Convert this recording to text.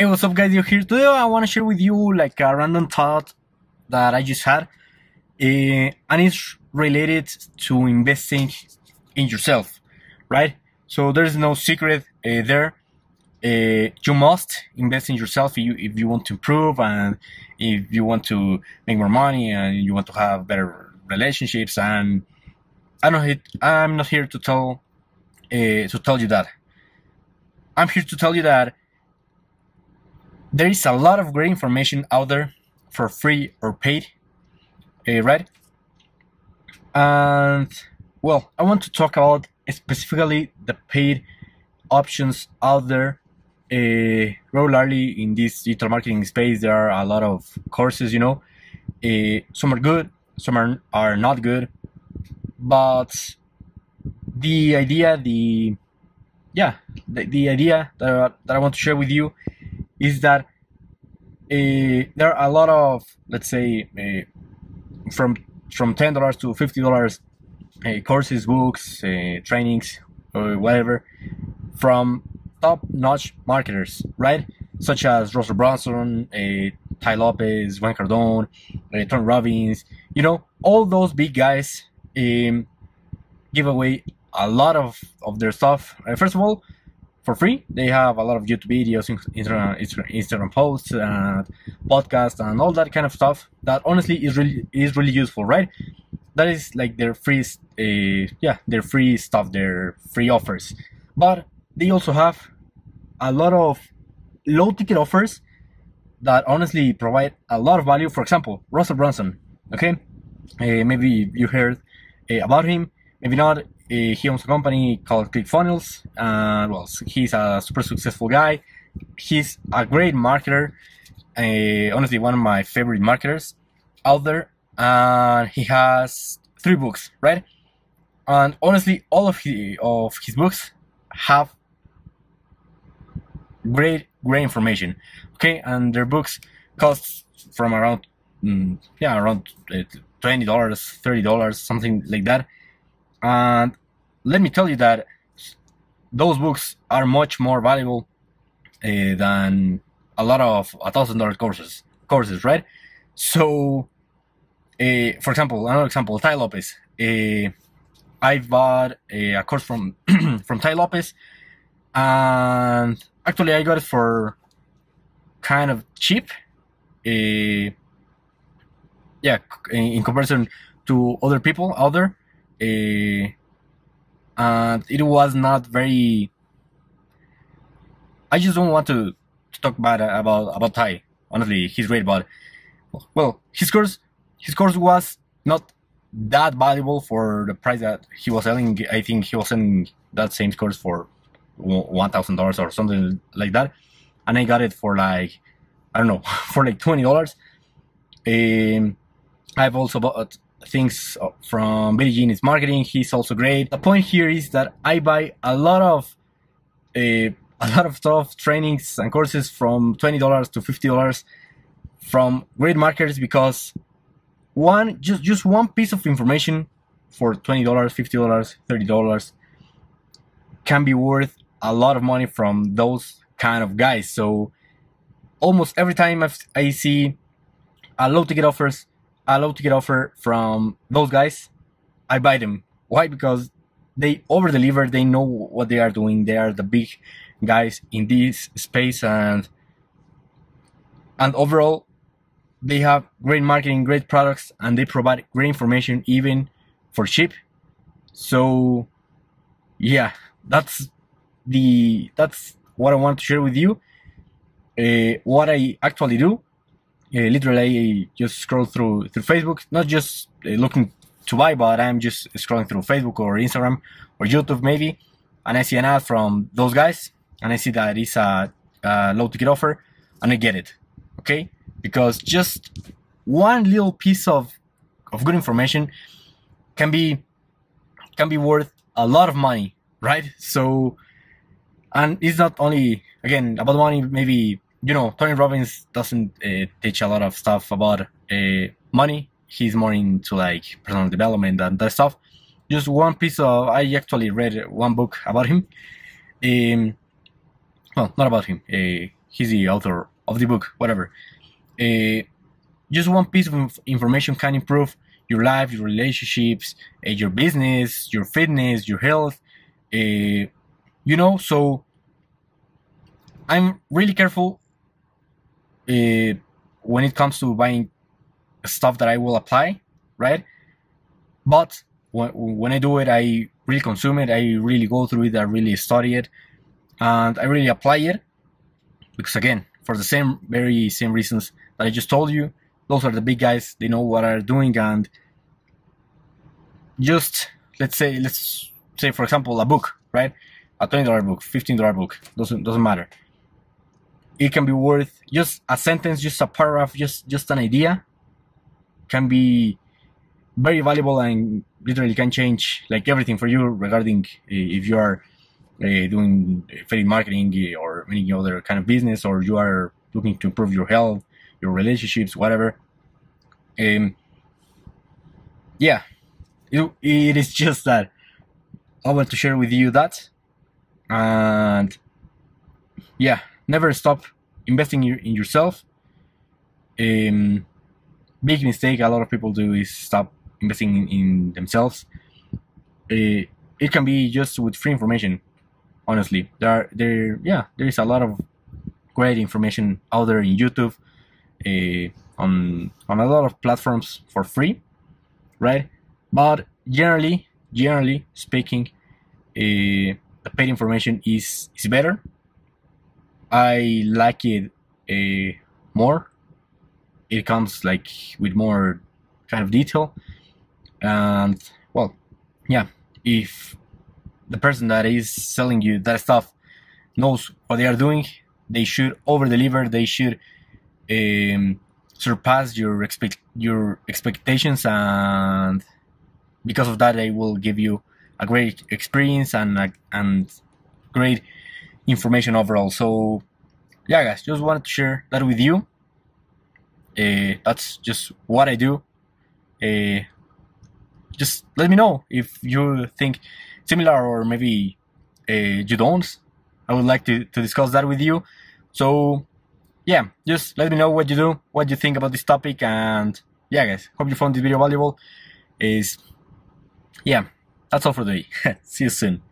Hey, what's up, guys? you're here today? I want to share with you like a random thought that I just had, uh, and it's related to investing in yourself, right? So there's no secret uh, there. Uh, you must invest in yourself if you, if you want to improve and if you want to make more money and you want to have better relationships. And not here, I'm not here to tell to tell you that. I'm here to tell you that there is a lot of great information out there for free or paid, uh, right? And well, I want to talk about specifically the paid options out there. Uh, regularly in this digital marketing space, there are a lot of courses. You know, uh, some are good, some are, are not good, but the idea, the yeah, the, the idea that, that I want to share with you is that uh, there are a lot of let's say uh, from from ten dollars to fifty dollars uh, courses, books, trainings, or whatever from top-notch marketers, right? Such as Russell Brunson, Tai Lopez, Grant Cardone, uh, Tony Robbins. You know, all those big guys um, give away a lot of, of their stuff. Uh, first of all, for free. They have a lot of YouTube videos, Instagram, Instagram posts, and podcasts, and all that kind of stuff. That honestly is really is really useful, right? That is like their free, uh, yeah, their free stuff, their free offers. But they also have a lot of low ticket offers that honestly provide a lot of value. For example, Russell Brunson. Okay, uh, maybe you heard uh, about him, maybe not. Uh, he owns a company called ClickFunnels. and well, he's a super successful guy. He's a great marketer. Uh, honestly, one of my favorite marketers out there. And he has three books, right? And honestly, all of his, of his books have great, great information. Okay, and their books cost from around, mm, yeah, around uh, twenty dollars, thirty dollars, something like that. And let me tell you that those books are much more valuable uh, than a lot of a thousand dollar courses courses right? So uh, for example another example Tai Lopez. Uh, i bought a, a course from from Tai Lopez and actually i got it for kind of cheap uh, yeah in, in comparison to other people out there and it was not very. I just don't want to, to talk bad about about Tai. Honestly, he's great, but well, his course his course was not that valuable for the price that he was selling. I think he was selling that same course for one thousand dollars or something like that, and I got it for like I don't know for like twenty dollars. Um, I've also bought things from Billy Gene Is Marketing. He's also great. The point here is that I buy a lot of uh, a lot of stuff, trainings and courses from twenty dollars to fifty dollars from great marketers because one just just one piece of information for twenty dollars, fifty dollars, thirty dollars can be worth a lot of money from those kind of guys. So almost every time I see a low ticket offers allow to get offer from those guys, I buy them. Why? Because they over deliver. They know what they are doing. They are the big guys in this space, and and overall, they have great marketing, great products, and they provide great information even for cheap. So, yeah, that's the that's what I want to share with you. Uh, what I actually do literally just scroll through through Facebook, not just uh, looking to buy, but I'm just scrolling through Facebook or Instagram or YouTube maybe, and I see an ad from those guys, and I see that it's a, a low ticket offer, and I get it, okay? Because just one little piece of of good information can be can be worth a lot of money, right? So, and it's not only again about money, maybe you know, Tony Robbins doesn't uh, teach a lot of stuff about uh, money. He's more into like personal development and that stuff. Just one piece of, I actually read one book about him. Um, well, not about him. Uh, he's the author of the book, whatever. Uh, just one piece of information can improve your life, your relationships, uh, your business, your fitness, your health. Uh, you know, so I'm really careful uh, when it comes to buying stuff that I will apply, right? But when, when I do it, I really consume it. I really go through it. I really study it, and I really apply it because again, for the same very same reasons that I just told you, those are the big guys. They know what they're doing, and just let's say let's say for example a book, right? A twenty dollar book, fifteen dollar book doesn't doesn't matter. It can be worth just a sentence, just a paragraph, just just an idea can be very valuable and literally can change like everything for you regarding uh, if you are uh, doing affiliate marketing or any other kind of business or you are looking to improve your health your relationships whatever. Um yeah. It, it is just that i want to share with you that. And yeah never stop investing in yourself um big mistake a lot of people do is stop investing in, in themselves. Uh, it can be just with free information. Honestly, there are there yeah there is a lot of great information out there in YouTube, uh, on on a lot of platforms for free, right? But generally, generally speaking, uh, the paid information is is better. I like it uh, more. It comes like with more kind of detail. And well yeah if the person that is selling you that stuff knows what they are doing they should over deliver they should um, surpass your expect your expectations and because of that they will give you a great experience and a, and great information overall so yeah guys just wanted to share that with you uh, that's just what I do. Uh, just let me know if you think similar or maybe uh, you don't. I would like to, to discuss that with you. So, yeah, just let me know what you do, what you think about this topic, and yeah, guys, hope you found this video valuable. Is yeah, that's all for today. See you soon.